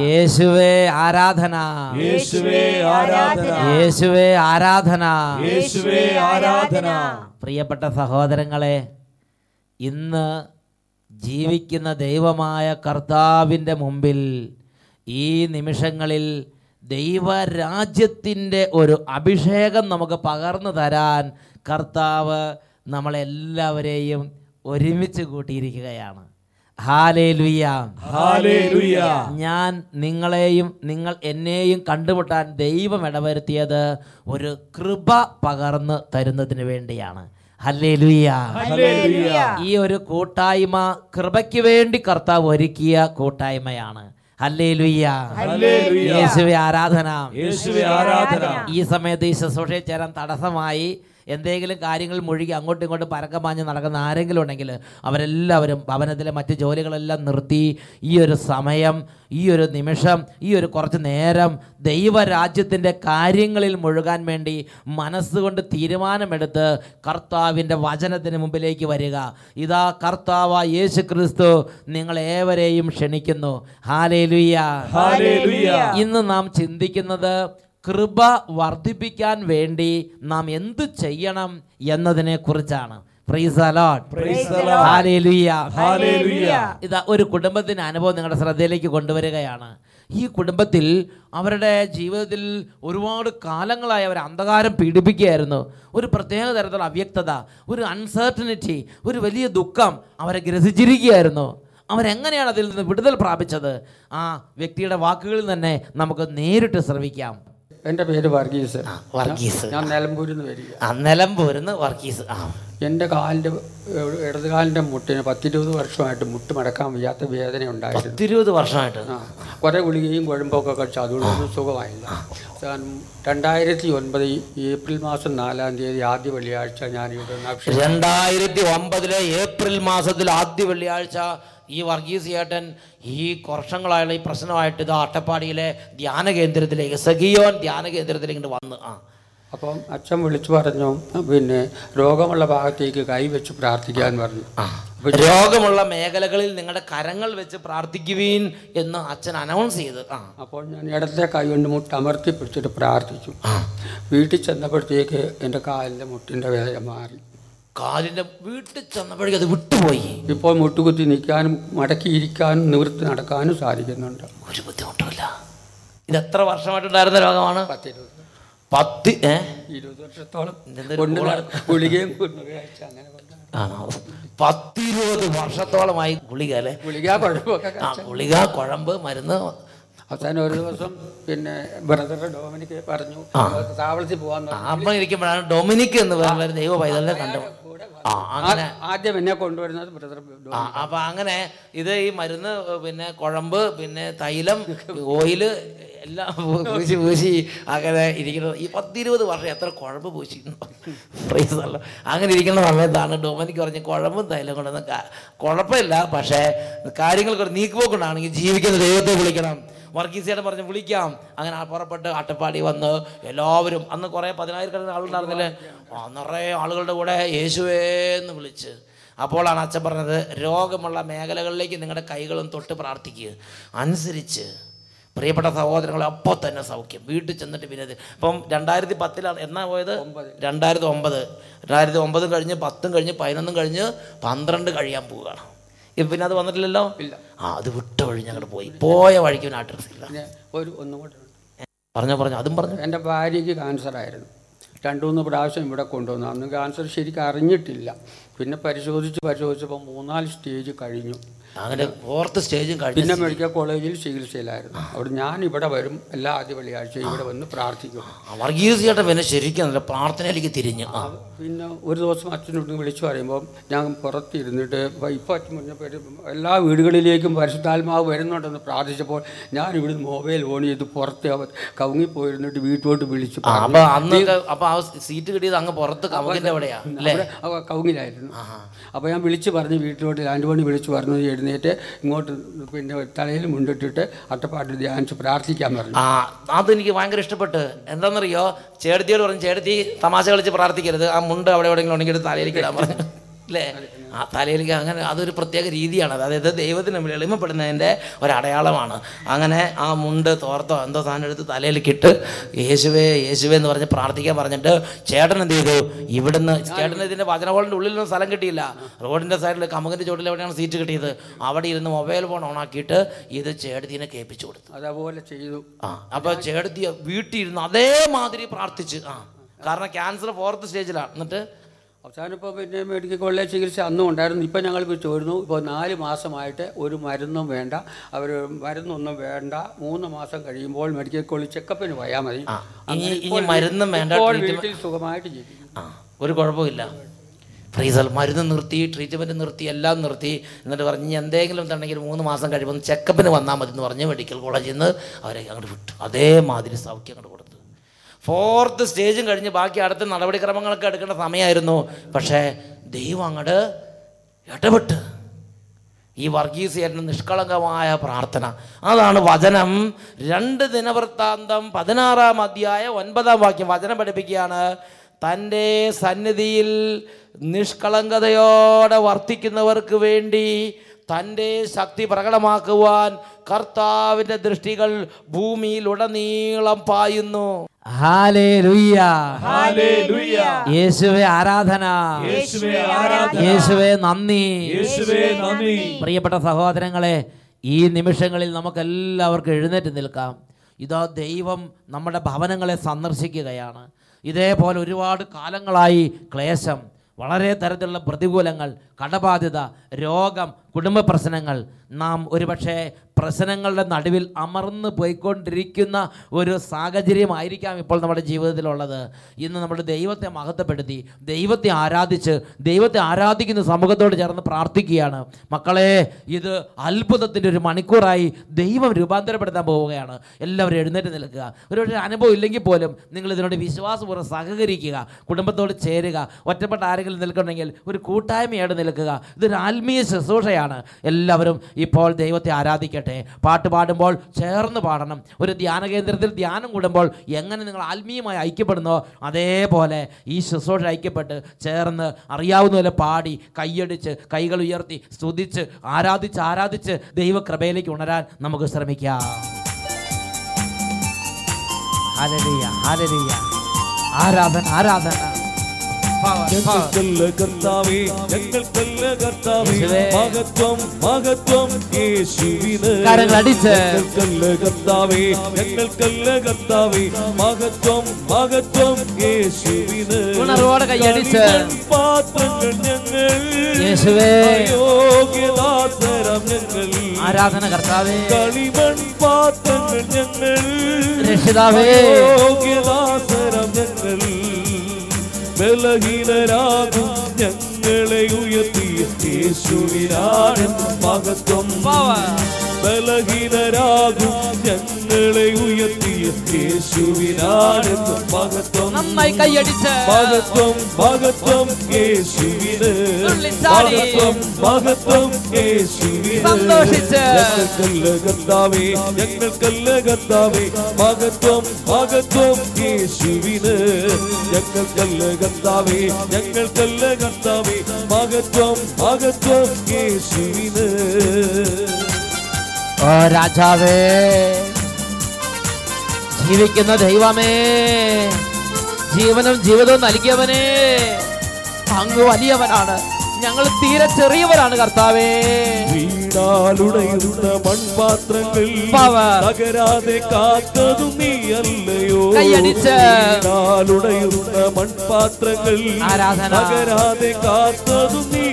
യേശുവേ ആരാധന. യേശുവേ ആരാധന. യേശുവേ ആരാധന. യേശുവേ ആരാധന. പ്രിയപ്പെട്ട സഹോദരങ്ങളെ ഇന്ന് ജീവിക്കുന്ന ദൈവമായ കർത്താവിന്റെ മുമ്പിൽ ഈ നിമിഷങ്ങളിൽ ദൈവരാജ്യത്തിന്റെ ഒരു അഭിഷേകം നമുക്ക് പകർന്നു തരാൻ കർത്താവ് നമ്മളെല്ലാവരെയും ഒരുമിച്ച് കൂട്ടിയിരിക്കുകയാണ്. ഞാൻ നിങ്ങളെയും നിങ്ങൾ എന്നെയും കണ്ടുമുട്ടാൻ ദൈവം ഇടവരുത്തിയത് ഒരു കൃപ പകർന്ന് തരുന്നതിന് വേണ്ടിയാണ്. ഈ ഒരു കൂട്ടായ്മ കൃപയ്ക്ക് വേണ്ടി കർത്താവ് ഒരുക്കിയ കൂട്ടായ്മയാണ്. യേശുവേ ആരാധന. ഈ സമയത്ത് ഈ ശുശ്രൂഷയിൽ ചേരാൻ തടസ്സമായി. എന്തെങ്കിലും കാര്യങ്ങൾ മുഴുകി അങ്ങോട്ടും ഇങ്ങോട്ടും പരക്കമാഞ്ഞ് നടക്കുന്ന ആരെങ്കിലും ഉണ്ടെങ്കിൽ അവരെല്ലാവരും ഭവനത്തിലെ മറ്റ് ജോലികളെല്ലാം നിർത്തി. ഈ ഒരു സമയം ഈ ഒരു നിമിഷം ഈ ഒരു കുറച്ച് നേരം ദൈവരാജ്യത്തിന്റെ കാര്യങ്ങളിൽ മുഴുകാൻ വേണ്ടി മനസ്സുകൊണ്ട് തീരുമാനമെടുത്ത് കർത്താവിന്റെ വചനത്തിന് മുമ്പിലേക്ക് വരിക. ഇതാ കർത്താവ യേശു ക്രിസ്തു നിങ്ങളേവരെയും ക്ഷണിക്കുന്നു. Hallelujah hallelujah. ഇന്ന് നാം ചിന്തിക്കുന്നത് കൃപ വർദ്ധിപ്പിക്കാൻ വേണ്ടി നാം എന്ത് ചെയ്യണം എന്നതിനെ കുറിച്ചാണ് Praise the Lord. Praise the Lord. Hallelujah. Hallelujah ഇതാ ഒരു കുടുംബത്തിന്റെ അനുഭവം നിങ്ങളുടെ ശ്രദ്ധയിലേക്ക് കൊണ്ടുവരികയാണ്. ഈ കുടുംബത്തിൽ അവരുടെ ജീവിതത്തിൽ ഒരുപാട് കാലങ്ങളായി അവർ അന്ധകാരം പീഡിപ്പിക്കുകയായിരുന്നു. ഒരു പ്രത്യേക തരത്തിലുള്ള അവ്യക്തത ഒരു അൺസർട്ടനിറ്റി ഒരു വലിയ ദുഃഖം അവരെ ഗ്രസിച്ചിരിക്കുകയായിരുന്നു. അവരെങ്ങനെയാണ് അതിൽ നിന്ന് വിടുതൽ പ്രാപിച്ചത്? ആ വ്യക്തിയുടെ വാക്കുകളിൽ തന്നെ നമുക്ക് നേരിട്ട് ശ്രമിക്കാം എന്റെ പേര് വർഗീസ്. വർഗീസ്. ഞാൻ നിലമ്പൂരിൽ നിന്ന് വരിക. ആ നിലമ്പൂരിന്ന് വർഗീസ്. ആ. എന്റെ കാലിന്റെ ഇടത് കാലിന്റെ മുട്ടിന് പത്തിരുപത് വർഷമായിട്ട് മുട്ട് മടക്കാൻ വയ്യാത്ത വേദന ഉണ്ടായിരുന്നു. പത്തിരുപത് വർഷമായിട്ട്? ആ കുറേ ഗുളികയും കുഴമ്പൊക്കെ കഴിച്ചു അതുകൊണ്ടൊന്നും സുഖമായില്ല. രണ്ടായിരത്തി ഒൻപത് ഏപ്രിൽ മാസം നാലാം തീയതി ആദ്യ വെള്ളിയാഴ്ച ഞാൻ ഇവിടെ രണ്ടായിരത്തി ഒമ്പതിലെ ഏപ്രിൽ മാസത്തിൽ ആദ്യ വെള്ളിയാഴ്ച ഈ വർഗീസ് ഏട്ടൻ ഈ വർഷങ്ങളായുള്ള ഈ പ്രശ്നമായിട്ട് ഇത് അട്ടപ്പാടിയിലെ ധ്യാന കേന്ദ്രത്തിലേക്ക് സഖിയോൻ ധ്യാന കേന്ദ്രത്തിലേക്ക് വന്ന്. ആ. അപ്പം അച്ഛൻ വിളിച്ചു പറഞ്ഞു പിന്നെ രോഗമുള്ള ഭാഗത്തേക്ക് കൈവച്ച് പ്രാർത്ഥിക്കാൻ പറഞ്ഞു. രോഗമുള്ള മേഖലകളിൽ നിങ്ങളുടെ കരങ്ങൾ വെച്ച് പ്രാർത്ഥിക്കുവീൻ എന്ന് അച്ഛൻ അനൗൺസ് ചെയ്ത്. അപ്പോൾ ഞാൻ ഇടത്തെ കൈ കൊണ്ട് മുട്ട് അമർത്തി പിടിച്ചിട്ട് പ്രാർത്ഥിച്ചു. വീട്ടിൽ ചെന്നപ്പോഴത്തേക്ക് എന്റെ കാലിന്റെ മുട്ടിന്റെ വേദന മാറി. കാലിന്റെ വീട്ടിൽ ചെന്നപ്പോഴേക്കും അത് വിട്ടുപോയി. ഇപ്പോൾ മുട്ടുകുത്തി നിൽക്കാനും മടക്കിയിരിക്കാനും നിവൃത്തി നടക്കാനും സാധിക്കുന്നുണ്ട്. ഒരു ബുദ്ധിമുട്ടുമില്ല. ഇത് എത്ര വർഷമായിട്ടുണ്ടായിരുന്ന രോഗമാണ്? പത്തിരുപത്. പത്ത് ഇരുപത് വർഷത്തോളം ഗുളികയും. ആണോ പത്തിരുപത് വർഷത്തോളമായി ഗുളിക അല്ലേ? ഗുളിക ആ ഗുളിക കുഴമ്പ് മരുന്ന്. അവസാനം ഒരു ദിവസം പിന്നെ ബ്രദർ ഡോമിനിക്ക് പറഞ്ഞു താവളത്തിൽ പോകാൻ അമ്മ ഇരിക്കുമ്പോഴാണ് ഡൊമിനിക് എന്ന് പറയുന്ന ദൈവ പൈതലിനെ കണ്ടു ആ അങ്ങനെ. ആദ്യം എന്നെ കൊണ്ടുവരുന്നത് ബ്രദർ ആ അപ്പൊ അങ്ങനെ ഇത് ഈ മരുന്ന് പിന്നെ കുഴമ്പ് പിന്നെ തൈലം ഓയിൽ എല്ലാം പൂശി പൂശി അങ്ങനെ ഇരിക്കുന്നത് ഈ പത്തിരുപത് വർഷം എത്ര കുഴമ്പ് Praise the അങ്ങനെ ഇരിക്കുന്ന സമയത്താണ് ഡൊമനിക്ക് പറഞ്ഞ് കുഴമ്പും തൈലം കൊണ്ടൊന്നും കുഴപ്പമില്ല പക്ഷേ കാര്യങ്ങൾക്ക് ഒരു നീക്കുപോക്കുണ്ടാണെങ്കിൽ ജീവിക്കുന്ന ദൈവത്തെ വിളിക്കണം. വർഗീസിയുടെ പറഞ്ഞ് വിളിക്കാം. അങ്ങനെ പുറപ്പെട്ട് അട്ടപ്പാടി വന്ന് എല്ലാവരും അന്ന് കുറേ പതിനായിരക്കണക്കിന് ആളുണ്ടായിരുന്നില്ലേ നിറയെ ആളുകളുടെ കൂടെ യേശുവേ എന്ന് വിളിച്ച്. അപ്പോഴാണ് അച്ഛൻ പറഞ്ഞത് രോഗമുള്ള മേഖലകളിലേക്ക് നിങ്ങളുടെ കൈകളും തൊട്ട് പ്രാർത്ഥിക്കുക അനുസരിച്ച് പ്രിയപ്പെട്ട സഹോദരങ്ങളെ അപ്പോൾ തന്നെ സൗഖ്യം. വീട്ടിൽ ചെന്നിട്ട് പിന്നെ ഇപ്പം രണ്ടായിരത്തി പത്തിലാണ് എന്നാ പോയത്? രണ്ടായിരത്തി ഒമ്പത്. രണ്ടായിരത്തി ഒമ്പതും കഴിഞ്ഞ് പത്തും കഴിഞ്ഞ് പതിനൊന്നും കഴിഞ്ഞ് പന്ത്രണ്ട് കഴിയാൻ പോവുകയാണ്. പിന്നെ അത് വന്നിട്ടില്ലല്ലോ? ഇല്ല. ആ അത് വിട്ട വഴി ഞങ്ങൾ പോയി. പോയ വഴിക്ക് പിന്നെ അഡ്രസ് ഇല്ല. ഒരു ഒന്നും കൂടെ. പറഞ്ഞോ പറഞ്ഞോ. അതും പറഞ്ഞു. എന്റെ ഭാര്യയ്ക്ക് ക്യാൻസർ ആയിരുന്നു. രണ്ടു മൂന്ന് പ്രാവശ്യം ഇവിടെ കൊണ്ടുവന്നു. അന്ന് ക്യാൻസർ ശരിക്കും അറിഞ്ഞിട്ടില്ല പിന്നെ പരിശോധിച്ച് പരിശോധിച്ചപ്പോൾ മൂന്നാൽ സ്റ്റേജ് കഴിഞ്ഞു. അങ്ങനെ ഫോർത്ത് സ്റ്റേജും കഴിഞ്ഞു പിന്നെ മെഡിക്കൽ കോളേജിൽ ചികിത്സയിലായിരുന്നു. അവിടെ ഞാൻ ഇവിടെ വരും എല്ലാ ആദ്യ വെള്ളിയാഴ്ച ഇവിടെ വന്ന് പ്രാർത്ഥിക്കും. വർഗീസ് ചേട്ടൻ പിന്നെ ശരിക്കും നല്ല പ്രാർത്ഥനയിലേക്ക് തിരിഞ്ഞു. പിന്നെ ഒരു ദിവസം അച്ഛനോട് വിളിച്ചു പറയുമ്പോൾ ഞാൻ പുറത്തിരുന്നിട്ട് ഇപ്പോൾ അച്ഛൻ പറഞ്ഞപ്പോൾ എല്ലാ വീടുകളിലേക്കും പരിശുദ്ധാത്മാവ് വരുന്നുണ്ടെന്ന് പ്രാർത്ഥിച്ചപ്പോൾ ഞാൻ ഇവിടുന്ന് മൊബൈൽ ഓൺ ചെയ്ത് പുറത്ത് കവുങ്ങിപ്പോയിരുന്നിട്ട് വീട്ടിലോട്ട് വിളിച്ചു അപ്പോൾ അന്ന് അപ്പോൾ അപ്പൊ ആ സീറ്റ് കിട്ടിയത് അങ്ങ് പുറത്ത് കവുങ്ങിന്റെ അവിടെയാണ് കവുങ്ങിലായിരുന്നു. അപ്പോൾ ഞാൻ വിളിച്ച് പറഞ്ഞു വീട്ടിലോട്ട് ആൻഡ് പണി വിളിച്ച് പറഞ്ഞു എഴുന്നേറ്റ് ഇങ്ങോട്ട് പിന്നെ തലയിൽ മുണ്ടിട്ടിട്ട് അട്ടപ്പാട്ട് ധ്യാനിച്ച് പ്രാർത്ഥിക്കാൻ പറഞ്ഞു. ആ അതെനിക്ക് ഭയങ്കര ഇഷ്ടപ്പെട്ട്. എന്താണെന്നറിയോ? ചേട്ടത്തിയോട് പറഞ്ഞു ചേട്ടത്തി തമാശ കളിച്ച് പ്രാർത്ഥിക്കരുത്. ആ മുണ്ട് അവിടെ എവിടെയെങ്കിലും ഉണ്ടെങ്കിൽ തലയിലേക്ക് ഇടാൻ പറഞ്ഞു. അല്ലേ? ആ തലയിലേക്ക് അങ്ങനെ അതൊരു പ്രത്യേക രീതിയാണ് അതായത് ദൈവത്തിന് മുമ്പിൽ എളിമപ്പെടുന്നതിന്റെ ഒരടയാളമാണ്. അങ്ങനെ ആ മുണ്ട് തോർത്തോ എന്തോ സാധനം എടുത്ത് തലയിലേക്കിട്ട് യേശുവേ യേശുവേ എന്ന് പറഞ്ഞ് പ്രാർത്ഥിക്കാൻ പറഞ്ഞിട്ട് ചേട്ടൻ എന്ത് ചെയ്തു? ഇവിടുന്ന് ചേട്ടൻ ഇതിന്റെ വചനവോളിന്റെ ഉള്ളിലൊന്നും സ്ഥലം കിട്ടിയില്ല. റോഡിന്റെ സൈഡിൽ കമുകിന്റെ ചോട്ടിൽ എവിടെയാണ് സീറ്റ് കിട്ടിയത്? അവിടെ ഇരുന്ന് മൊബൈൽ ഫോൺ ഓണാക്കിയിട്ട് ഇത് ചേട്ടത്തിനെ കേൾപ്പിച്ചു കൊടുത്തു. അതേപോലെ ചെയ്തു. ആ അപ്പോൾ ചേട്ടത്തി വീട്ടിൽ ഇരുന്ന് അതേമാതിരി പ്രാർത്ഥിച്ച് ആ കാരണം ക്യാൻസർ ഫോർത്ത് സ്റ്റേജിലാണ് എന്നിട്ട് അവസാനം ഇപ്പോൾ പിന്നെ മെഡിക്കൽ കോളേജ് ചികിത്സ അന്നും ഉണ്ടായിരുന്നു. ഇപ്പം ഞങ്ങൾ ചോരുന്നു. ഇപ്പോൾ നാല് മാസമായിട്ട് ഒരു മരുന്നും വേണ്ട. അവർ മരുന്നൊന്നും വേണ്ട. മൂന്ന് മാസം കഴിയുമ്പോൾ മെഡിക്കൽ കോളേജ് ചെക്കപ്പിന് പോയാൽ മതി. മരുന്നും വേണ്ട, ഇപ്പോൾ വീട്ടിൽ സുഖമായിട്ട് ജീവിക്കും ഒരു കുഴപ്പമില്ല. ഫ്രീസൽ മരുന്ന് നിർത്തി ട്രീറ്റ്മെന്റ് നിർത്തി എല്ലാം നിർത്തി. എന്നിട്ട് പറഞ്ഞ് എന്തെങ്കിലും ഉണ്ടെങ്കിൽ മൂന്ന് മാസം കഴിയുമ്പോൾ ചെക്കപ്പിന് വന്നാൽ മതി എന്ന് പറഞ്ഞ് മെഡിക്കൽ കോളേജിൽ നിന്ന് അവരെ അങ്ങോട്ട് വിട്ടു. അതേമാതിരി സൗഖ്യം അങ്ങോട്ട് കൊടുത്തു. ഫോർത്ത് സ്റ്റേജും കഴിഞ്ഞ് ബാക്കി അടുത്ത നടപടിക്രമങ്ങളൊക്കെ എടുക്കേണ്ട സമയമായിരുന്നു. പക്ഷേ ദൈവം അങ്ങോട്ട് ഇടപെട്ട്. ഈ വർഗീസിയന്റെ നിഷ്കളങ്കമായ പ്രാർത്ഥന. അതാണ് വചനം. രണ്ട് ദിനവൃത്താന്തം പതിനാറാം അധ്യായ ഒൻപതാം വാക്യം വചനം പഠിപ്പിക്കുകയാണ്. തന്റെ സന്നിധിയിൽ നിഷ്കളങ്കതയോടെ വർത്തിക്കുന്നവർക്ക് വേണ്ടി തന്റെ ശക്തി പ്രകടമാക്കുവാൻ കർത്താവിന്റെ ദൃഷ്ടികൾ ഭൂമിയിലുടനീളം പായുന്നു. യേശുവെ ആരാധന. യേശുവേ നന്ദി. പ്രിയപ്പെട്ട സഹോദരങ്ങളെ ഈ നിമിഷങ്ങളിൽ നമുക്കെല്ലാവർക്കും എഴുന്നേറ്റ് നിൽക്കാം. ഇതാ ദൈവം നമ്മുടെ ഭവനങ്ങളെ സന്ദർശിക്കുകയാണ്. ഇതേപോലെ ഒരുപാട് കാലങ്ങളായി ക്ലേശം വളരെ തരത്തിലുള്ള പ്രതികൂലങ്ങൾ കടബാധ്യത രോഗം കുടുംബ പ്രശ്നങ്ങൾ നാം ഒരുപക്ഷെ പ്രശ്നങ്ങളുടെ നടുവിൽ അമർന്ന് പോയിക്കൊണ്ടിരിക്കുന്ന ഒരു സാഹചര്യമായിരിക്കാം ഇപ്പോൾ നമ്മുടെ ജീവിതത്തിലുള്ളത്. ഇന്ന് നമ്മൾ ദൈവത്തെ മഹത്വപ്പെടുത്തി ദൈവത്തെ ആരാധിച്ച് ദൈവത്തെ ആരാധിക്കുന്ന സമൂഹത്തോട് ചേർന്ന് പ്രാർത്ഥിക്കുകയാണ്. മക്കളെ ഇത് അത്ഭുതത്തിന്റെ ഒരു മണിക്കൂറായി ദൈവം രൂപാന്തരപ്പെടുത്താൻ പോവുകയാണ്. എല്ലാവരും എഴുന്നേറ്റ് നിൽക്കുക. ഒരു അനുഭവം ഇല്ലെങ്കിൽ പോലും നിങ്ങൾ ഇതിനോട് വിശ്വാസപൂർവം സഹകരിക്കുക കുടുംബത്തോട് ചേരുക ഒറ്റപ്പെട്ട ആരെങ്കിലും നിൽക്കണമെങ്കിൽ ഒരു കൂട്ടായ്മയായിട്ട് നിൽക്കുക. ഇതൊരു ആത്മീയ ശുശ്രൂഷയാണ്. എല്ലാവരും ഇപ്പോൾ ദൈവത്തെ ആരാധിക്കട്ടെ. പാട്ട് പാടുമ്പോൾ ചേർന്ന് പാടണം. ഒരു ധ്യാന കേന്ദ്രത്തിൽ ധ്യാനം കൂടുമ്പോൾ എങ്ങനെ നിങ്ങൾ ആത്മീയമായി ഐക്യപ്പെടുന്നോ? അതേപോലെ ഈ ശുശ്രൂഷ ഐക്യപ്പെട്ട് ചേർന്ന് അറിയാവുന്ന പോലെ പാടി കൈയടിച്ച് കൈകൾ ഉയർത്തി സ്തുതിച്ച് ആരാധിച്ച് ആരാധിച്ച് ദൈവകൃപയിലേക്ക് ഉണരാൻ നമുക്ക് ശ്രമിക്കാം. ഹല്ലേലൂയ. ആരാധന. ആരാധന Power, power. ഞങ്ങൾക്കല്ല കർത്താവേ ഞങ്ങൾക്കല്ല കർത്താവേ യേശുവേ. മഹത്വം മഹത്വം യേശുവിന് കരങ്ങളടിച്ച്. ഞങ്ങൾക്കല്ല കർത്താവേ ഞങ്ങൾക്കല്ല കർത്താവേ മഹത്വം മഹത്വം യേശുവിന് ഉണർവോടെ കൈയടിച്ച്. കളിമൺ പാത്രങ്ങൾ ഞങ്ങൾ യേശുവേ. അയോഗ്യദാസരം ഞങ്ങൾ ആരാധന കർത്താവേ കളിമൺ പാത്രങ്ങൾ ഞങ്ങൾ രക്ഷിതാവേ. അയോഗ്യദാസരം ഞങ്ങൾ ബലഹീനരാകും ഞങ്ങളെ ഉയർത്തിയ യേശുവിനാണ് മഹത്വം. ബലഹീനരാകും ഞങ്ങളെ ഉയർത്തിയ യേശുവിനാണ് മഹത്വം നന്നായി കൈയടിച്ച് മഹത്വം മഹത്വം യേശുവിന് തുള്ളിച്ചാടി. മഹത്വം മഹത്വം യേശുവിന് സന്തോഷിച്ച്. ഞങ്ങൾക്കല്ല കർത്താവേ ഞങ്ങൾക്കല്ല കർത്താവേ മഹത്വം മഹത്വം യേശുവിന് ഞങ്ങൾക്കല്ല കർത്താവേ ഞങ്ങൾക്കല്ല കർത്താവേ മഹത്വം മഹത്വം യേശുവിന് ഓ രാജാവേ. ജീവിക്കുന്ന ദൈവമേ ജീവനും ജീവിതവും നൽകിയവനേ അങ്ങ് വലിയവനാണ്. ഞങ്ങൾ തീരെ ചെറിയവരാണ് കർത്താവേ. വീണാലുടയുന്ന മൺപാത്രങ്ങൾ. തകരാതെ കാത്തതും നീ അല്ലയോ വീണാലുടയുന്ന മൺപാത്രങ്ങൾ. തകരാതെ കാത്തതും നീ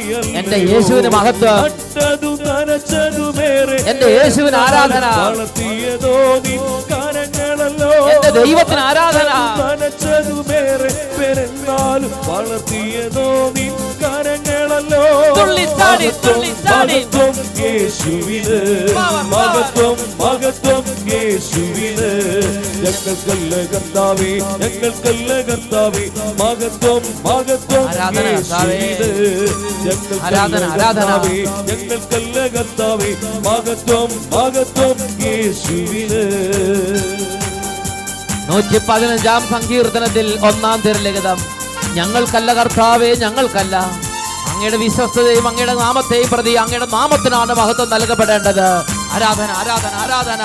എന്റെ യേശുവിന് മഹത്വം. നട്ടതും നനച്ചതുമേറെ എന്റെ യേശുവിന് ആരാധന. വളർത്തിയതോ നീ കരങ്ങളല്ലോ എന്റെ ദൈവത്തിന് ആരാധന. നനച്ചതുമേറെ പെരുന്നാലും വളർത്തിയതോ നിൻ തുള്ളിച്ചാടി. മഹത്വം യേശുവിന്. മഹത്വം മഹത്വം യേശുവിന്. ഞങ്ങൾക്കല്ല കർത്താവേ ഞങ്ങൾക്കല്ല കർത്താവേ. മഹത്വം മഹത്വം. യേശുവിന്. ഞങ്ങൾക്കല്ല. കർത്താവേ ഞങ്ങൾക്കല്ല കർത്താവേ. മഹത്വം മഹത്വം യേശുവിന്. നൂറ്റി പതിനഞ്ചാം സങ്കീർത്തനത്തിൽ ഒന്നാം തിരലിഖിതം ഞങ്ങൾക്കല്ല കർത്താവേ ഞങ്ങൾക്കല്ല. അങ്ങയുടെ വിശ്വസ്തതയും അങ്ങയുടെ നാമത്തെയും പ്രതി അങ്ങയുടെ നാമത്തിനാണ് മഹത്വം നൽകപ്പെടേണ്ടത്. ആരാധന ആരാധന ആരാധന.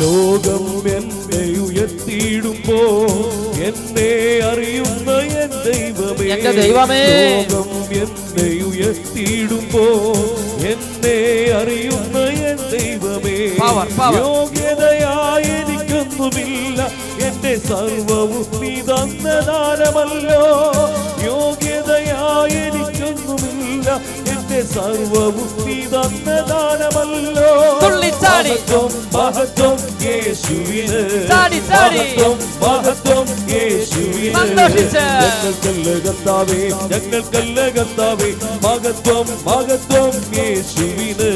ലോകം എന്നെ ഉയർത്തിയിടുമ്പോ എന്നെ അറിയുന്ന എൻ ദൈവമേ. എന്റെ ദൈവമേ. ലോകം എന്നെ ഉയർത്തിയിടുമ്പോ എന്നെ അറിയുന്ന എൻ ദൈവമേ. യോഗ്യതയായിരിക്കുന്നുമില്ല power. യോഗ്യതയായി എനിക്കൊന്നുമില്ല. എന്റെ സർവവും നീ തന്നതാരമല്ലോ. യോഗ്യ എനിക്കൊന്നുമില്ല എന്റെ സർവവും നീ തന്ന ദാനമല്ലോ തുള്ളിച്ചാടി. മഹത്വം മഹത്വം യേശുവിന് ചാടി, ചാടി. മഹത്വം മഹത്വം യേശുവിന് സന്തോഷിച്ച്. ഞങ്ങൾക്കല്ല കർത്താവേ ഞങ്ങൾക്കല്ല കർത്താവേ മഹത്വം മഹത്വം യേശുവിന്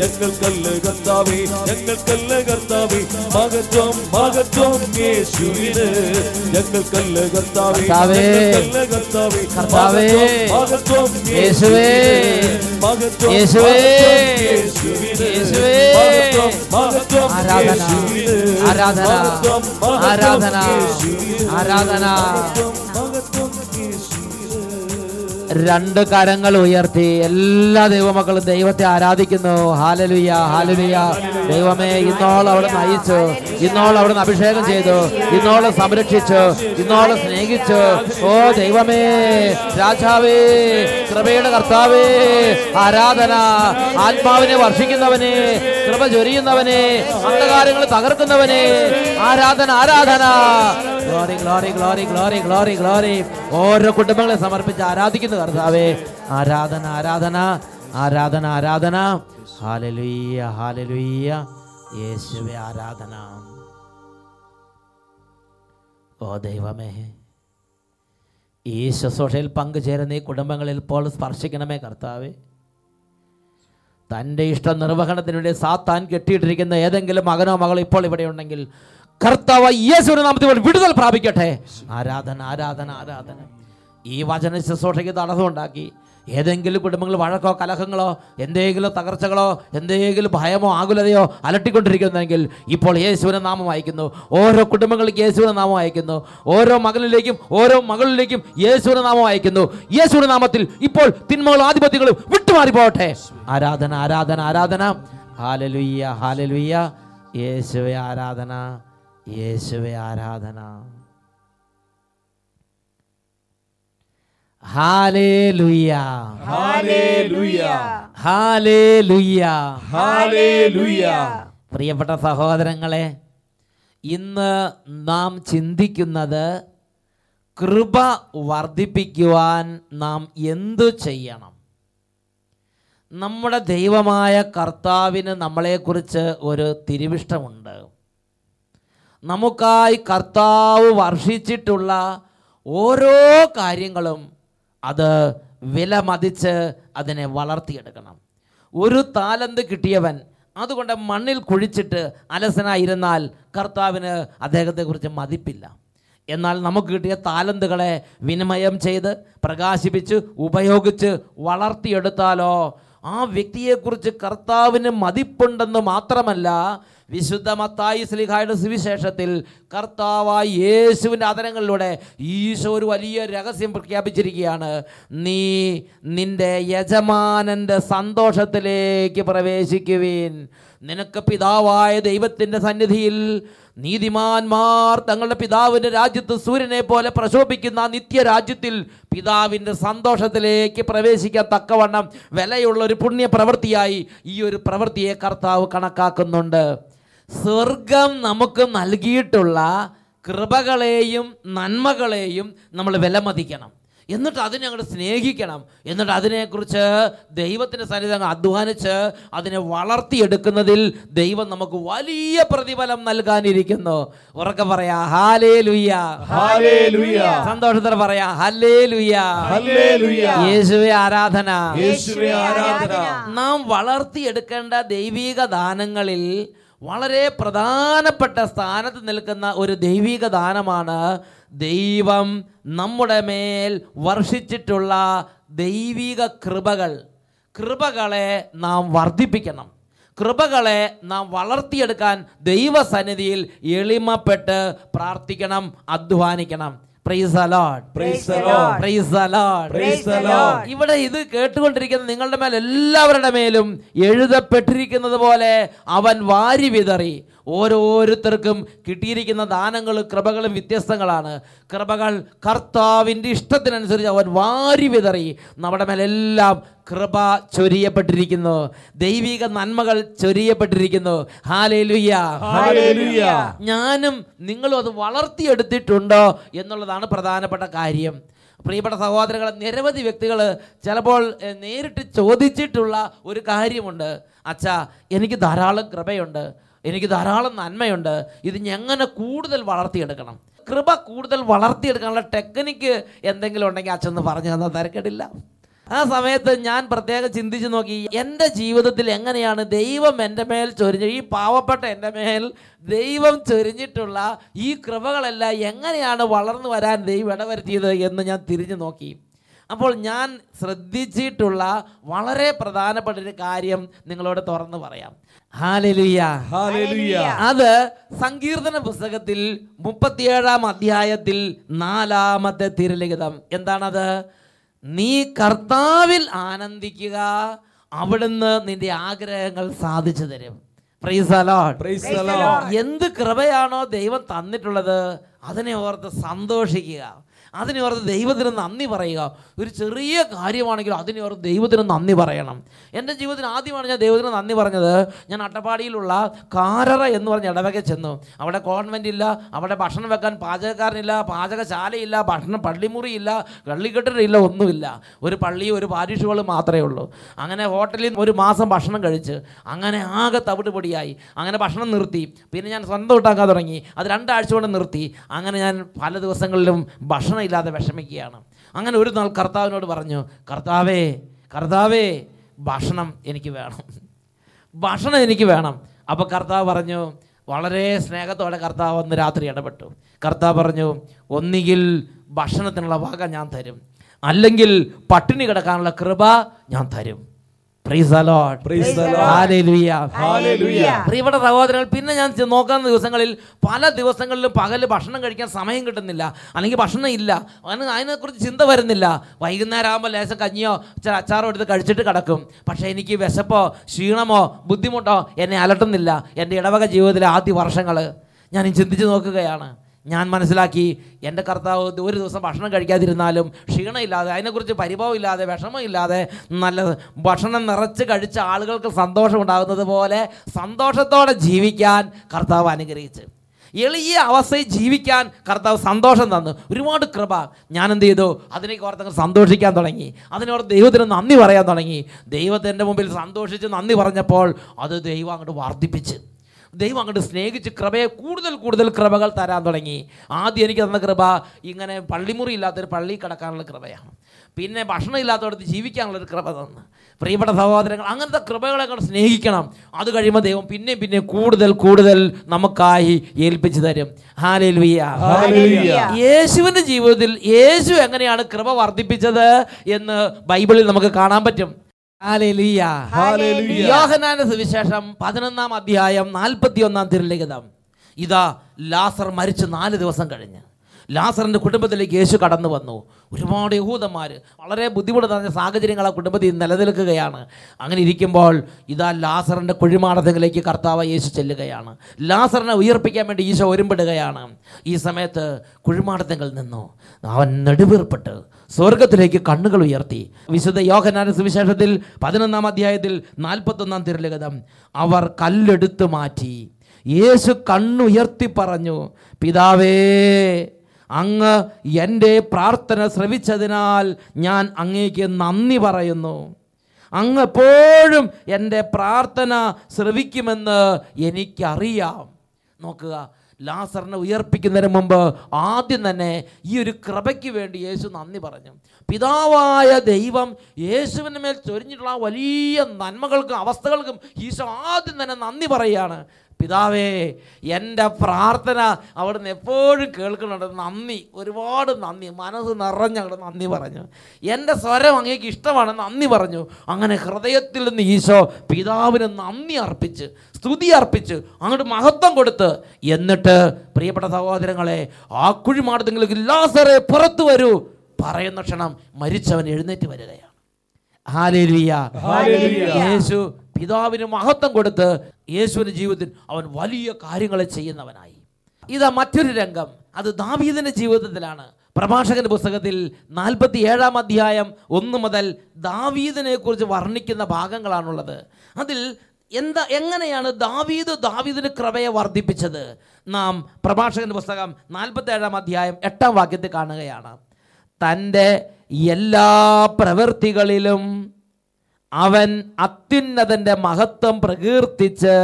ഞങ്ങൾക്കല്ല കർത്താവേ ഞങ്ങൾക്കല്ല കർത്താവേ മഹത്വം മഹത്വം യേശുവിന് ഞങ്ങൾക്കല്ല കർത്താവേ കർത്താവേ. ഞങ്ങൾക്കല്ല കർത്താവേ കർത്താവേ. മഹത്വം യേശുവേ. മഹത്വം യേശുവേ. യേശുവേ. മഹത്വം ആരാധന ആരാധന ആരാധന ആരാധന രണ്ട് കരങ്ങൾ ഉയർത്തി എല്ലാ ദൈവമക്കളും ദൈവത്തെ ആരാധിക്കുന്നു. ഹാലലുയ ഹാലലുയ ദൈവമേ ഇന്നോളം അവിടെ നയിച്ചു ഇന്നോളം അവിടെ അഭിഷേകം ചെയ്തു. ഇന്നോളം സംരക്ഷിച്ചു. ഇന്നോളം സ്നേഹിച്ചു. ഓ ദൈവമേ രാജാവേ കൃപയുടെ കർത്താവേ ആരാധന ആത്മാവിനെ വർഷിക്കുന്നവനെ കൃപ ചൊരിയുന്നവനെ അന്ധകാരങ്ങൾ തകർക്കുന്നവനെ ആരാധന ആരാധന. Glory glory glory glory glory glory. ഓരോ കുടുംബങ്ങളെ സമർപ്പിച്ച് ആരാധിക്കുന്നു കർത്താവേ. ആരാധന ആരാധന ആരാധന ആരാധന. ഹാലലുയ്യ ഹാലലുയ്യ. യേശുവേ ആരാധന. ഓ ദൈവമേ. ഈ ശുശ്രൂഷയിൽ പങ്കുചേരുന്ന ഈ കുടുംബങ്ങളിൽ ഇപ്പോൾ സ്പർശിക്കണമേ കർത്താവേ. തന്റെ ഇഷ്ട നിർവഹണത്തിന് വേണ്ടി സാത്താൻ കെട്ടിയിട്ടിരിക്കുന്ന ഏതെങ്കിലും മകനോ മകളോ ഇപ്പോൾ ഇവിടെ ഉണ്ടെങ്കിൽ കർത്താവ് യേശുവിന്റെ നാമത്തിൽ വിടുതൽ പ്രാപിക്കട്ടെ. ആരാധന ആരാധന ആരാധന. ഈ വചന ശുശ്രൂഷയ്ക്ക് തടസ്സമുണ്ടാക്കി. ഏതെങ്കിലും കുടുംബങ്ങൾ വഴക്കോ കലഹങ്ങളോ എന്തെങ്കിലും തകർച്ചകളോ എന്തെങ്കിലും ഭയമോ ആകുലതയോ അലട്ടിക്കൊണ്ടിരിക്കുന്നെങ്കിൽ ഇപ്പോൾ യേശുവിനെ നാമം അയക്കുന്നു. ഓരോ കുടുംബങ്ങളിലേക്ക് യേശുവിനെ നാമം അയക്കുന്നു. ഓരോ മകനിലേക്കും ഓരോ മകളിലേക്കും യേശുവിനെ നാമം അയക്കുന്നു. യേശുവിന്റെ നാമത്തിൽ ഇപ്പോൾ തിന്മകളും ആധിപത്യങ്ങളും വിട്ടുമാറി പോകട്ടെ ആരാധന ആരാധന ആരാധന. ഹാലലുയ്യ ഹാലലുയ്യ യേശുവെ ആരാധന യേശുവെ ആരാധന. പ്രിയപ്പെട്ട സഹോദരങ്ങളെ ഇന്ന് നാം ചിന്തിക്കുന്നത് കൃപ വർദ്ധിപ്പിക്കുവാൻ നാം എന്തു ചെയ്യണം? നമ്മുടെ ദൈവമായ കർത്താവിന് നമ്മളെക്കുറിച്ച് ഒരു തിരുവിഷ്ടമുണ്ട്. നമുക്കായി കർത്താവ് വർഷിച്ചിട്ടുള്ള ഓരോ കാര്യങ്ങളും അത് വില മതിച്ച് അതിനെ വളർത്തിയെടുക്കണം. ഒരു താലന്ത് കിട്ടിയവൻ അതുകൊണ്ട് മണ്ണിൽ കുഴിച്ചിട്ട് അലസനായിരുന്നാൽ കർത്താവിന് അദ്ദേഹത്തെക്കുറിച്ച് മതിപ്പില്ല. എന്നാൽ നമുക്ക് കിട്ടിയ താലന്തുകളെ വിനിമയം ചെയ്ത് പ്രകാശിപ്പിച്ച് ഉപയോഗിച്ച് വളർത്തിയെടുത്താലോ ആ വ്യക്തിയെക്കുറിച്ച് കർത്താവിന് മതിപ്പുണ്ടെന്ന് മാത്രമല്ല വിശുദ്ധ മത്തായി സ്ലിഹായുടെ സുവിശേഷത്തിൽ കർത്താവായ യേശുവിന്റെ അതരങ്ങളിലൂടെ ഈശോ ഒരു വലിയ രഹസ്യം പ്രഖ്യാപിച്ചിരിക്കുകയാണ്. നീ നിന്റെ യജമാനന്റെ സന്തോഷത്തിലേക്ക് പ്രവേശിക്കുവിൻ. നിനക്ക് പിതാവായ ദൈവത്തിന്റെ സന്നിധിയിൽ നീതിമാന്മാർ തങ്ങളുടെ പിതാവിന്റെ രാജ്യത്ത് സൂര്യനെ പോലെ പ്രശോഭിക്കുന്ന നിത്യ നിത്യരാജ്യത്തിൽ പിതാവിന്റെ സന്തോഷത്തിലേക്ക് പ്രവേശിക്കാൻ തക്കവണ്ണം വിലയുള്ള ഒരു പുണ്യ പ്രവൃത്തിയായി ഈ ഒരു പ്രവൃത്തിയെ കർത്താവ് കണക്കാക്കുന്നുണ്ട്. സ്വർഗം നമുക്ക് നൽകിയിട്ടുള്ള കൃപകളെയും നന്മകളെയും നമ്മൾ വിലമതിക്കണം. എന്നിട്ട് അതിനെ അങ്ങോട്ട് സ്നേഹിക്കണം. എന്നിട്ട് അതിനെക്കുറിച്ച് ദൈവത്തിന്റെ സന്നിധി അങ്ങ് അധ്വാനിച്ച് അതിനെ വളർത്തിയെടുക്കുന്നതിൽ ദൈവം നമുക്ക് വലിയ പ്രതിഫലം നൽകാനിരിക്കുന്നു. ഉറക്കെ പറയാ ഹാലേ ലുയ്യ ഹല്ലേലൂയ സന്തോഷത്തോടെ പറയാ ഹല്ലേ ലുയ്യ ഹല്ലേലൂയ യേശുവെ ആരാധന. യേശുവേ ആരാധന. നാം വളർത്തിയെടുക്കേണ്ട ദൈവിക ദാനങ്ങളിൽ വളരെ പ്രധാനപ്പെട്ട സ്ഥാനത്ത് നിൽക്കുന്ന ഒരു ദൈവിക ദാനമാണ് ദൈവം നമ്മുടെ മേൽ വർഷിച്ചിട്ടുള്ള ദൈവിക കൃപകൾ. കൃപകളെ നാം വർദ്ധിപ്പിക്കണം. കൃപകളെ നാം വളർത്തിയെടുക്കാൻ ദൈവസന്നിധിയിൽ എളിമപ്പെട്ട് പ്രാർത്ഥിക്കണം അധ്വാനിക്കണം. Praise the Lord. Praise the Lord. Praise the Lord. Praise the Lord. ഇവിടെ ഇത് കേട്ടുകൊണ്ടിരിക്കുന്ന നിങ്ങളുടെ മേൽ എല്ലാവരുടെ മേലും എഴുതപ്പെട്ടിരിക്കുന്നത് പോലെ അവൻ വാരി വിതറി ഓരോരുത്തർക്കും കിട്ടിയിരിക്കുന്ന ദാനങ്ങളും കൃപകളും വ്യത്യസ്തങ്ങളാണ്. കൃപകൾ കർത്താവിന്റെ ഇഷ്ടത്തിനനുസരിച്ച് അവൻ വാരി വിതറി നമ്മുടെ മേലെല്ലാം കൃപ ചൊരിയപ്പെട്ടിരിക്കുന്നു. ദൈവിക നന്മകൾ ചൊരിയപ്പെട്ടിരിക്കുന്നു. ഹാലേലുയ്യ ഞാനും നിങ്ങളും അത് വളർത്തിയെടുത്തിട്ടുണ്ടോ എന്നുള്ളതാണ് പ്രധാനപ്പെട്ട കാര്യം. പ്രിയപ്പെട്ട സഹോദരങ്ങൾ നിരവധി വ്യക്തികൾ ചിലപ്പോൾ നേരിട്ട് ചോദിച്ചിട്ടുള്ള ഒരു കാര്യമുണ്ട്. അച്ഛാ എനിക്ക് ധാരാളം കൃപയുണ്ട്. എനിക്ക് ധാരാളം നന്മയുണ്ട്. ഇത് എങ്ങനെ കൂടുതൽ വളർത്തിയെടുക്കണം. കൃപ കൂടുതൽ വളർത്തിയെടുക്കാനുള്ള ടെക്നിക്ക് എന്തെങ്കിലും ഉണ്ടെങ്കിൽ അച്ഛൻ പറഞ്ഞു തന്നാൽ തിരക്കേടില്ല. ആ സമയത്ത് ഞാൻ പ്രത്യേകം ചിന്തിച്ച് നോക്കി എന്റെ ജീവിതത്തിൽ എങ്ങനെയാണ് ദൈവം എന്റെ മേൽ ചൊരിഞ്ഞ ഈ പാവപ്പെട്ട എന്റെ മേൽ ദൈവം ചൊരിഞ്ഞിട്ടുള്ള ഈ കൃപകളെല്ലാം എങ്ങനെയാണ് വളർന്നു വരാൻ ദൈവം ഇടവരുത്തിയത് എന്ന് ഞാൻ തിരിഞ്ഞു നോക്കി. അപ്പോൾ ഞാൻ ശ്രദ്ധിച്ചിട്ടുള്ള വളരെ പ്രധാനപ്പെട്ട ഒരു കാര്യം നിങ്ങളോട് തുറന്നു പറയാം. അത് സങ്കീർത്തന പുസ്തകത്തിൽ മുപ്പത്തിയേഴാം അധ്യായത്തിൽ നാലാമത്തെ തിരുലിഖിതം. എന്താണത്? നീ കർത്താവിൽ ആനന്ദിക്കുക അവിടുന്ന് നിന്റെ ആഗ്രഹങ്ങൾ സാധിച്ചു തരും. എന്ത് കൃപയാണോ ദൈവം തന്നിട്ടുള്ളത് അതിനെ ഓർത്ത് സന്തോഷിക്കുക. അതിനെ ഓർത്ത് ദൈവത്തിന് നന്ദി പറയുക. ഒരു ചെറിയ കാര്യമാണെങ്കിലും അതിനെ ഓർത്ത് ദൈവത്തിന് നന്ദി പറയണം. എന്റെ ജീവിതത്തിൽ ആദ്യമാണ് ഞാൻ ദൈവത്തിന് നന്ദി പറഞ്ഞത്. ഞാൻ അട്ടപ്പാടിയിലുള്ള കാരറ എന്ന് പറഞ്ഞ ഇടവകെ ചെന്നു. അവിടെ കോൺവെന്റ് ഇല്ല അവിടെ ഭക്ഷണം വെക്കാൻ പാചകക്കാരനില്ല പാചകശാലയില്ല ഭക്ഷണം പള്ളിമുറിയില്ല കള്ളിക്കെട്ടില്ല ഒന്നുമില്ല. ഒരു പള്ളി ഒരു പാരിഷുകൾ മാത്രമേ ഉള്ളൂ. അങ്ങനെ ഹോട്ടലിൽ ഒരു മാസം ഭക്ഷണം കഴിച്ച് അങ്ങനെ ആകെ തവിട് പൊടിയായി അങ്ങനെ ഭക്ഷണം നിർത്തി. പിന്നെ ഞാൻ സ്വന്തം ഉണ്ടാക്കാൻ തുടങ്ങി. അത് രണ്ടാഴ്ച കൊണ്ട് നിർത്തി. അങ്ങനെ ഞാൻ പല ദിവസങ്ങളിലും ഭക്ഷണം ഇല്ലാതെ വിഷമിക്കുകയാണ്. അങ്ങനെ ഒരു നാൾ കർത്താവിനോട് പറഞ്ഞു കർത്താവേ കർത്താവേ ഭക്ഷണം എനിക്ക് വേണം. ഭക്ഷണം എനിക്ക് വേണം. അപ്പോൾ കർത്താവ് പറഞ്ഞു വളരെ സ്നേഹത്തോടെ കർത്താവ് അന്ന് രാത്രി ഇടപെട്ടു. കർത്താവ് പറഞ്ഞു ഒന്നുകിൽ ഭക്ഷണത്തിനുള്ള വക ഞാൻ തരും. അല്ലെങ്കിൽ പട്ടിണി കിടക്കാനുള്ള കൃപ ഞാൻ തരും. പ്രിയപ്പെട്ട സഹോദരങ്ങൾ പിന്നെ ഞാൻ നോക്കുന്ന ദിവസങ്ങളിൽ പല ദിവസങ്ങളിലും പകൽ ഭക്ഷണം കഴിക്കാൻ സമയം കിട്ടുന്നില്ല. അല്ലെങ്കിൽ ഭക്ഷണം ഇല്ല. അതിന് അതിനെക്കുറിച്ച് ചിന്ത വരുന്നില്ല. വൈകുന്നേരം ആകുമ്പോൾ ലേശം കഞ്ഞിയോ ചില അച്ചാറോ എടുത്ത് കഴിച്ചിട്ട് കിടക്കും. പക്ഷേ എനിക്ക് വിശപ്പോ ക്ഷീണമോ ബുദ്ധിമുട്ടോ എന്നെ അലട്ടുന്നില്ല. എന്റെ ഇടവക ജീവിതത്തിലെ ആദ്യ വർഷങ്ങൾ ഞാൻ ചിന്തിച്ച് നോക്കുകയാണ്. ഞാൻ മനസ്സിലാക്കി എന്റെ കർത്താവ് ഒരു ദിവസം ഭക്ഷണം കഴിക്കാതിരുന്നാലും ക്ഷീണമില്ലാതെ അതിനെക്കുറിച്ച് പരിഭവമില്ലാതെ വിഷമമില്ലാതെ നല്ല ഭക്ഷണം നിറച്ച് കഴിച്ച ആളുകൾക്ക് സന്തോഷമുണ്ടാകുന്നത് പോലെ സന്തോഷത്തോടെ ജീവിക്കാൻ കർത്താവ് അനുഗ്രഹിച്ച്. എളിയ അവസ്ഥയിൽ ജീവിക്കാൻ കർത്താവ് സന്തോഷം തന്നു. ഒരുപാട് കൃപ. ഞാൻ എന്ത് ചെയ്തു? അതിനെ ഓർത്തങ്ങ് സന്തോഷിക്കാൻ തുടങ്ങി. അതിനോട് ദൈവത്തിന് നന്ദി പറയാൻ തുടങ്ങി. ദൈവത്തിന്റെ മുമ്പിൽ സന്തോഷിച്ച് നന്ദി പറഞ്ഞപ്പോൾ അത് ദൈവം അങ്ങോട്ട് വർദ്ധിപ്പിച്ച്. ദൈവം അങ്ങോട്ട് സ്നേഹിച്ച് കൃപയെ കൂടുതൽ കൂടുതൽ കൃപകൾ തരാൻ തുടങ്ങി. ആദ്യം എനിക്ക് തന്ന കൃപ ഇങ്ങനെ പള്ളിമുറി ഇല്ലാത്തൊരു പള്ളി കിടക്കാനുള്ള കൃപയാണ്. പിന്നെ ഭക്ഷണം ഇല്ലാത്തടത്ത് ജീവിക്കാനുള്ളൊരു കൃപ തന്ന്. പ്രിയപ്പെട്ട സഹോദരങ്ങൾ അങ്ങനത്തെ കൃപകളെ കൂടെ സ്നേഹിക്കണം. അത് കഴിയുമ്പോൾ ദൈവം പിന്നെയും പിന്നെ കൂടുതൽ കൂടുതൽ നമുക്കായി ഏൽപ്പിച്ചു തരും. യേശുവിന്റെ ജീവിതത്തിൽ യേശു എങ്ങനെയാണ് കൃപ വർദ്ധിപ്പിച്ചത് എന്ന് ബൈബിളിൽ നമുക്ക് കാണാൻ പറ്റും. യോഹനാന്റെ സുവിശേഷം പതിനൊന്നാം അധ്യായം നാൽപ്പത്തി ഒന്നാം തിരുലിഖിതം. ഇതാ ലാസർ മരിച്ച് നാല് ദിവസം കഴിഞ്ഞ്. ലാസറിന്റെ കുടുംബത്തിലേക്ക് യേശു കടന്നു വന്നു. ഒരുപാട് യഹൂദന്മാർ വളരെ ബുദ്ധിമുട്ട് നിറഞ്ഞ സാഹചര്യങ്ങൾ ആ കുടുംബത്തിൽ നിലനിൽക്കുകയാണ്. അങ്ങനെ ഇരിക്കുമ്പോൾ ഇതാ ലാസറിന്റെ കുഴിമാടത്തിലേക്ക് കർത്താവ് യേശു ചെല്ലുകയാണ്. ലാസറിനെ ഉയർപ്പിക്കാൻ വേണ്ടി ഈശോ ഒരുമ്പിടുകയാണ്. ഈ സമയത്ത് കുഴിമാടത്തിൽ നിന്നു. അവൻ നെടുവീർപ്പെട്ട് സ്വർഗത്തിലേക്ക് കണ്ണുകൾ ഉയർത്തി. വിശുദ്ധ യോഹനാന സുവിശേഷത്തിൽ പതിനൊന്നാം അധ്യായത്തിൽ നാൽപ്പത്തൊന്നാം തിരുലഗതം അവർ കല്ലെടുത്തു മാറ്റി. യേശു കണ്ണുയർത്തി പറഞ്ഞു പിതാവേ അങ്ങ് എന്റെ പ്രാർത്ഥന ശ്രവിച്ചതിനാൽ ഞാൻ അങ്ങേക്ക് നന്ദി പറയുന്നു. അങ്ങ് എപ്പോഴും എന്റെ പ്രാർത്ഥന ശ്രവിക്കുമെന്ന് എനിക്കറിയാം. നോക്കുക ലാസറിനെ ഉയർപ്പിക്കുന്നതിന് മുമ്പ് ആദ്യം തന്നെ ഈ ഒരു കൃപയ്ക്ക് വേണ്ടി യേശു നന്ദി പറഞ്ഞു. പിതാവായ ദൈവം യേശുവിന് മേൽ ചൊരിഞ്ഞിട്ടുള്ള വലിയ നന്മകൾക്കും അവസ്ഥകൾക്കും ഈശോ ആദ്യം തന്നെ നന്ദി പറയുകയാണ്. പിതാവേ എന്റെ പ്രാർത്ഥന അവിടുന്ന് എപ്പോഴും കേൾക്കുന്നുണ്ട്. നന്ദി ഒരുപാട് നന്ദി. മനസ്സ് നിറഞ്ഞ് അവിടെ നന്ദി പറഞ്ഞു. എന്റെ സ്വരം അങ്ങേക്ക് ഇഷ്ടമാണ് നന്ദി പറഞ്ഞു. അങ്ങനെ ഹൃദയത്തിൽ നിന്ന് ഈശോ പിതാവിന് നന്ദി അർപ്പിച്ച് സ്തുതി അർപ്പിച്ച് അങ്ങോട്ട് മഹത്വം കൊടുത്ത് എന്നിട്ട് പ്രിയപ്പെട്ട സഹോദരങ്ങളെ ആ കുഴിമാടത്തെങ്കിലും ലാസറെ പുറത്തു വരൂ. പറയുന്ന ക്ഷണം മരിച്ചവൻ എഴുന്നേറ്റ് വരികയാണ്. യേശു പിതാവിന് മഹത്വം കൊടുത്ത് യേശുവിന്റെ ജീവിതത്തിൽ അവൻ വലിയ കാര്യങ്ങളെ ചെയ്യുന്നവനായി. ഇതാ മറ്റൊരു രംഗം. അത് ദാവീദിന്റെ ജീവിതത്തിലാണ്. പ്രഭാഷകന്റെ പുസ്തകത്തിൽ നാൽപ്പത്തി ഏഴാം അധ്യായം ഒന്ന് മുതൽ ദാവീദിനെ കുറിച്ച് വർണിക്കുന്ന ഭാഗങ്ങളാണുള്ളത്. അതിൽ എന്താ എങ്ങനെയാണ് ദാവീദ് ദാവീദിന് കൃപയെ വർദ്ധിപ്പിച്ചത്? നാം പ്രഭാഷകന്റെ പുസ്തകം നാൽപ്പത്തി ഏഴാം അധ്യായം എട്ടാം വാക്യത്തിൽ കാണുകയാണ്. തന്റെ എല്ലാ പ്രവൃത്തികളിലും അവൻ അത്യുന്നതന്റെ മഹത്വം പ്രകീർത്തിച്ച്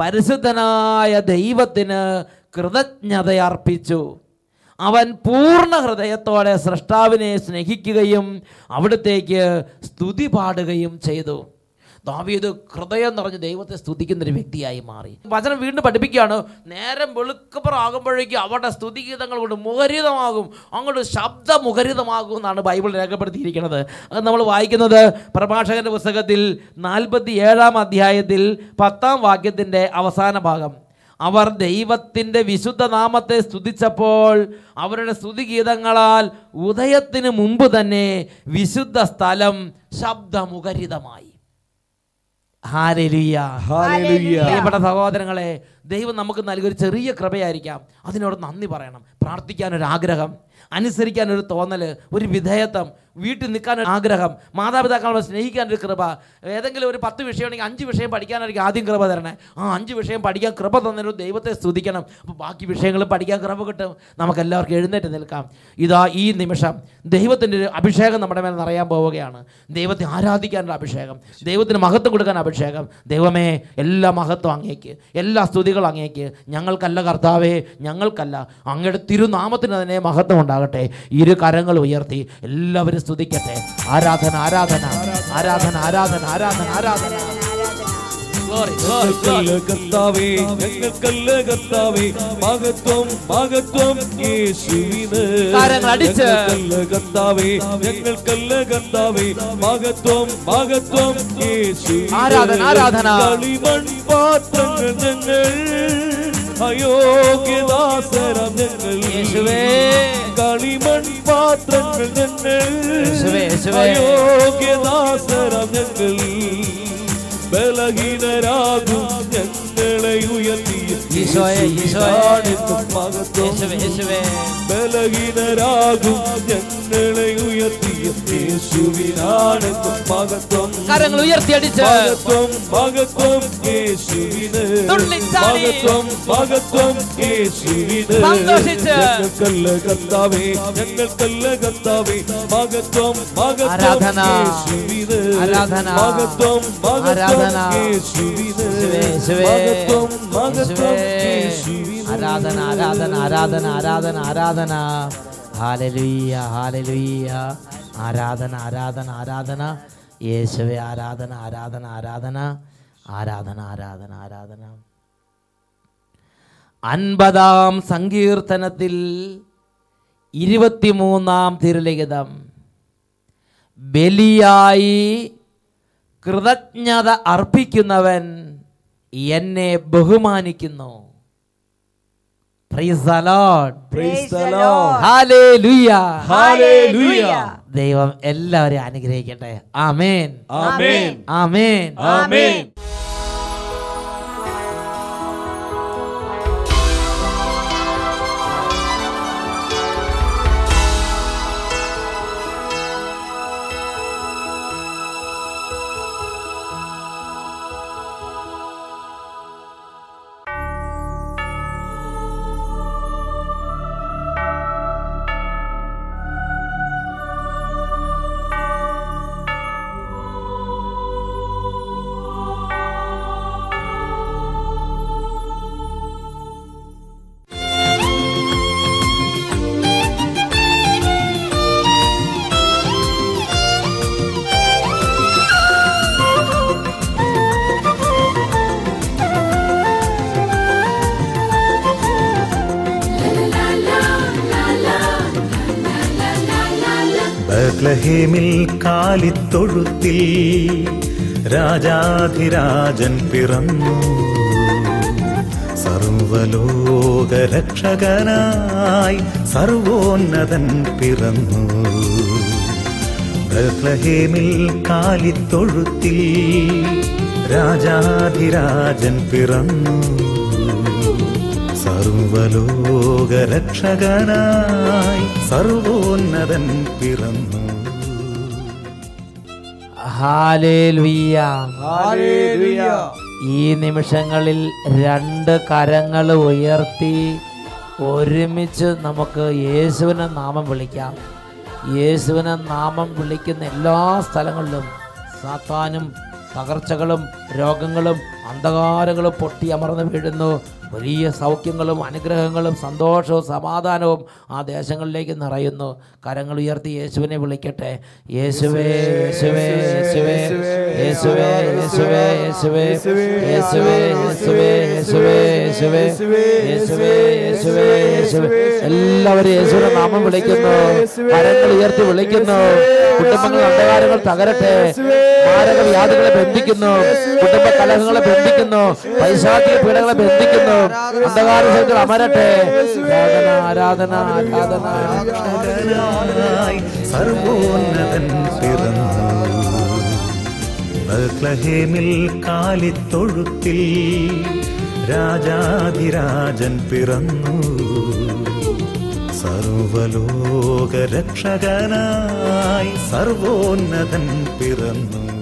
പരിശുദ്ധനായ ദൈവത്തിന് കൃതജ്ഞത അർപ്പിച്ചു അവൻ പൂർണ ഹൃദയത്തോടെ സൃഷ്ടാവിനെ സ്നേഹിക്കുകയും അവിടത്തേക്ക് സ്തുതി പാടുകയും ചെയ്തു. ദാവീദ് ഹൃദയം നിറഞ്ഞ് ദൈവത്തെ സ്തുതിക്കുന്ന ഒരു വ്യക്തിയായി മാറി. വചനം വീണ്ടും പഠിപ്പിക്കുകയാണ്. നേരം വെളുക്കപ്പുറാകുമ്പോഴേക്കും അവരുടെ സ്തുതിഗീതങ്ങൾ കൊണ്ട് മുഖരിതമാകും. അങ്ങോട്ട് ശബ്ദമുഖരിതമാകും എന്നാണ് ബൈബിൾ രേഖപ്പെടുത്തിയിരിക്കുന്നത്. അത് നമ്മൾ വായിക്കുന്നത് പ്രഭാഷകന്റെ പുസ്തകത്തിൽ നാൽപ്പത്തി ഏഴാം അധ്യായത്തിൽ പത്താം വാക്യത്തിന്റെ അവസാന ഭാഗം. അവർ ദൈവത്തിന്റെ വിശുദ്ധ നാമത്തെ സ്തുതിച്ചപ്പോൾ അവരുടെ സ്തുതിഗീതങ്ങളാൽ ഉദയത്തിന് മുമ്പ് തന്നെ വിശുദ്ധ സ്ഥലം ശബ്ദമുഖരിതമായി. പ്രിയപ്പെട്ട സഹോദരങ്ങളെ ദൈവം നമുക്ക് നൽകിയൊരു ചെറിയ കൃപയായിരിക്കാം. അതിനോട് നന്ദി പറയണം. പ്രാർത്ഥിക്കാൻ ഒരു ആഗ്രഹം അനുസരിക്കാൻ ഒരു തോന്നൽ ഒരു വിധേയത്വം വീട്ടിൽ നിൽക്കാൻ ആഗ്രഹം മാതാപിതാക്കളെ സ്നേഹിക്കാൻ ഒരു കൃപ ഏതെങ്കിലും ഒരു പത്ത് വിഷയമാണെങ്കിൽ അഞ്ച് വിഷയം പഠിക്കാനായിരിക്കും ആദ്യം കൃപ തരണേ. ആ അഞ്ച് വിഷയം പഠിക്കാൻ കൃപ തന്നൊരു ദൈവത്തെ സ്തുതിക്കണം. അപ്പോൾ ബാക്കി വിഷയങ്ങൾ പഠിക്കാൻ കൃപ കിട്ടും. നമുക്ക് എല്ലാവർക്കും എഴുന്നേറ്റ് നിൽക്കാം. ഇതാ ഈ നിമിഷം ദൈവത്തിന്റെ ഒരു അഭിഷേകം നമ്മുടെ മേൽ നിറയാൻ പോവുകയാണ്. ദൈവത്തെ ആരാധിക്കാനുള്ള അഭിഷേകം ദൈവത്തിന് മഹത്വം കൊടുക്കാൻ അഭിഷേകം. ദൈവമേ എല്ലാ മഹത്വം അങ്ങേക്ക് എല്ലാ സ്തുതികളും അങ്ങേക്ക്. ഞങ്ങൾക്കല്ല കർത്താവേ ഞങ്ങൾക്കല്ല. അങ്ങയുടെ തിരുനാമത്തിന് തന്നെ മഹത്വം ഉണ്ടാകട്ടെ. ഇരു കരങ്ങൾ ഉയർത്തി. എല്ലാവരും സ്തുതിക്കട്ടെ ആരാധന ആരാധന ആരാധന ആരാധന ആരാധന ആരാധന Glory, glory, glory. ഞങ്ങൾക്കല്ല കർത്താവേ ഞങ്ങൾക്കല്ല കർത്താവേ മഹത്വം മഹത്വം യേശുവിന്. ഞങ്ങൾക്കല്ല കർത്താവേ ഞങ്ങൾക്കല്ല കർത്താവേ മഹത്വം മഹത്വം യേശുവിന്. ആരാധന, ആരാധന. കളിമൺ പാത്രങ്ങൾ ഞങ്ങൾ. അയോഗ്യദാസരം ഞങ്ങൾ. യേശുവേ. കളിമൺ പാത്രങ്ങൾ ഞങ്ങൾ. അയോഗ്യദാസരം ഞങ്ങൾ. ബലഹീനരാകും ഞങ്ങളെ യേശുവേ ബലഹീനരാകും ഞങ്ങളെ ഉയർത്തിയ യേശുവിനാണെന്നും മഹത്വം. കരങ്ങൾ ഉയർത്തിയടിച്ച് മഹത്വം മഹത്വം യേശുവിന്. മഹത്വം മഹത്വം യേശുവിന് സന്തോഷിച്ച്. ഞങ്ങൾക്കല്ല കർത്താവേ ഞങ്ങൾക്കല്ല കർത്താവേ മഹത്വം മഹത്വം ആരാധന. യേശുവിന്. മഹത്വം മഹത്വം ആരാധന. യേശുവിന് യേശുവേ, യേശുവേ. മഹത്വം മഹത്വം യേശുവിന് ആരാധന ആരാധന ആരാധന ആരാധന ആരാധന ഹാലലുയ്യ ഹാലലുയ്യ ആരാധന ആരാധന ആരാധന യേശുവേ ആരാധന ആരാധന ആരാധന ആരാധന ആരാധന ആരാധന. അൻപതാം സങ്കീർത്തനത്തിൽ ഇരുപത്തിമൂന്നാം തിരുലിഖിതം. ബലിയായി കൃതജ്ഞത അർപ്പിക്കുന്നവൻ എന്നെ ബഹുമാനിക്കുന്നു. ദൈവം എല്ലാവരെയും അനുഗ്രഹിക്കട്ടെ. ആമേൻ. ആമേൻ. ആമേൻ. ആമേൻ. കാലിത്തൊഴുത്തിൽ രാജാധിരാജൻ പിറന്നു. സർവലോകരക്ഷകനായി സർവോന്നതൻ പിറന്നു. ബഹ്ലഹേമിൽ കാലിത്തൊഴുത്തിൽ രാജാധിരാജൻ പിറന്നു. സർവലോകരക്ഷകനായി സർവോന്നതൻ പിറന്നു. ഈ നിമിഷങ്ങളിൽ രണ്ട് കരങ്ങൾ ഉയർത്തി ഒരുമിച്ച് നമുക്ക് യേശുവിനെ നാമം വിളിക്കാം. യേശുവിനെ നാമം വിളിക്കുന്ന എല്ലാ സ്ഥലങ്ങളിലും സാത്താനും തകർച്ചകളും രോഗങ്ങളും അന്ധകാരങ്ങളും പൊട്ടി അമർന്നു വീഴുന്നു. വലിയ സൗഖ്യങ്ങളും അനുഗ്രഹങ്ങളും സന്തോഷവും സമാധാനവും ആ ദേശങ്ങളിലേക്ക് നിറയുന്നു കരങ്ങൾ ഉയർത്തി യേശുവിനെ വിളിക്കട്ടെ യേശുവേ യേശുവേ യേശുവേ യേശുവേ യേശുവേ യേശുവേ യേശുവേ യേശുവേ യേശുവേ യേശുവേ യേശുവേ യേശുവേ യേശുവേ എല്ലാവരും യേശുവിനെ നാമം വിളിക്കുന്നു കരങ്ങൾ ഉയർത്തി വിളിക്കുന്നു കുടുംബങ്ങൾ അന്ധകാരങ്ങൾ തകരട്ടെ മാരക വ്യാധികളെ ബന്ധിക്കുന്നു കുടുംബ കലഹങ്ങളെ ബന്ധിക്കുന്നു പൈശാചിക പീഡകളെ ബന്ധിക്കുന്നു അന്ധകാര അമരട്ടെ. ആരാധന ആരാധന ആരാധന. സർവോന്നതൻ പിറന്നു. കാലിത്തൊഴുത്തിൽ രാജാധിരാജൻ പിറന്നു. സർവലോകരക്ഷകനായി സർവോന്നതൻ പിറന്നു.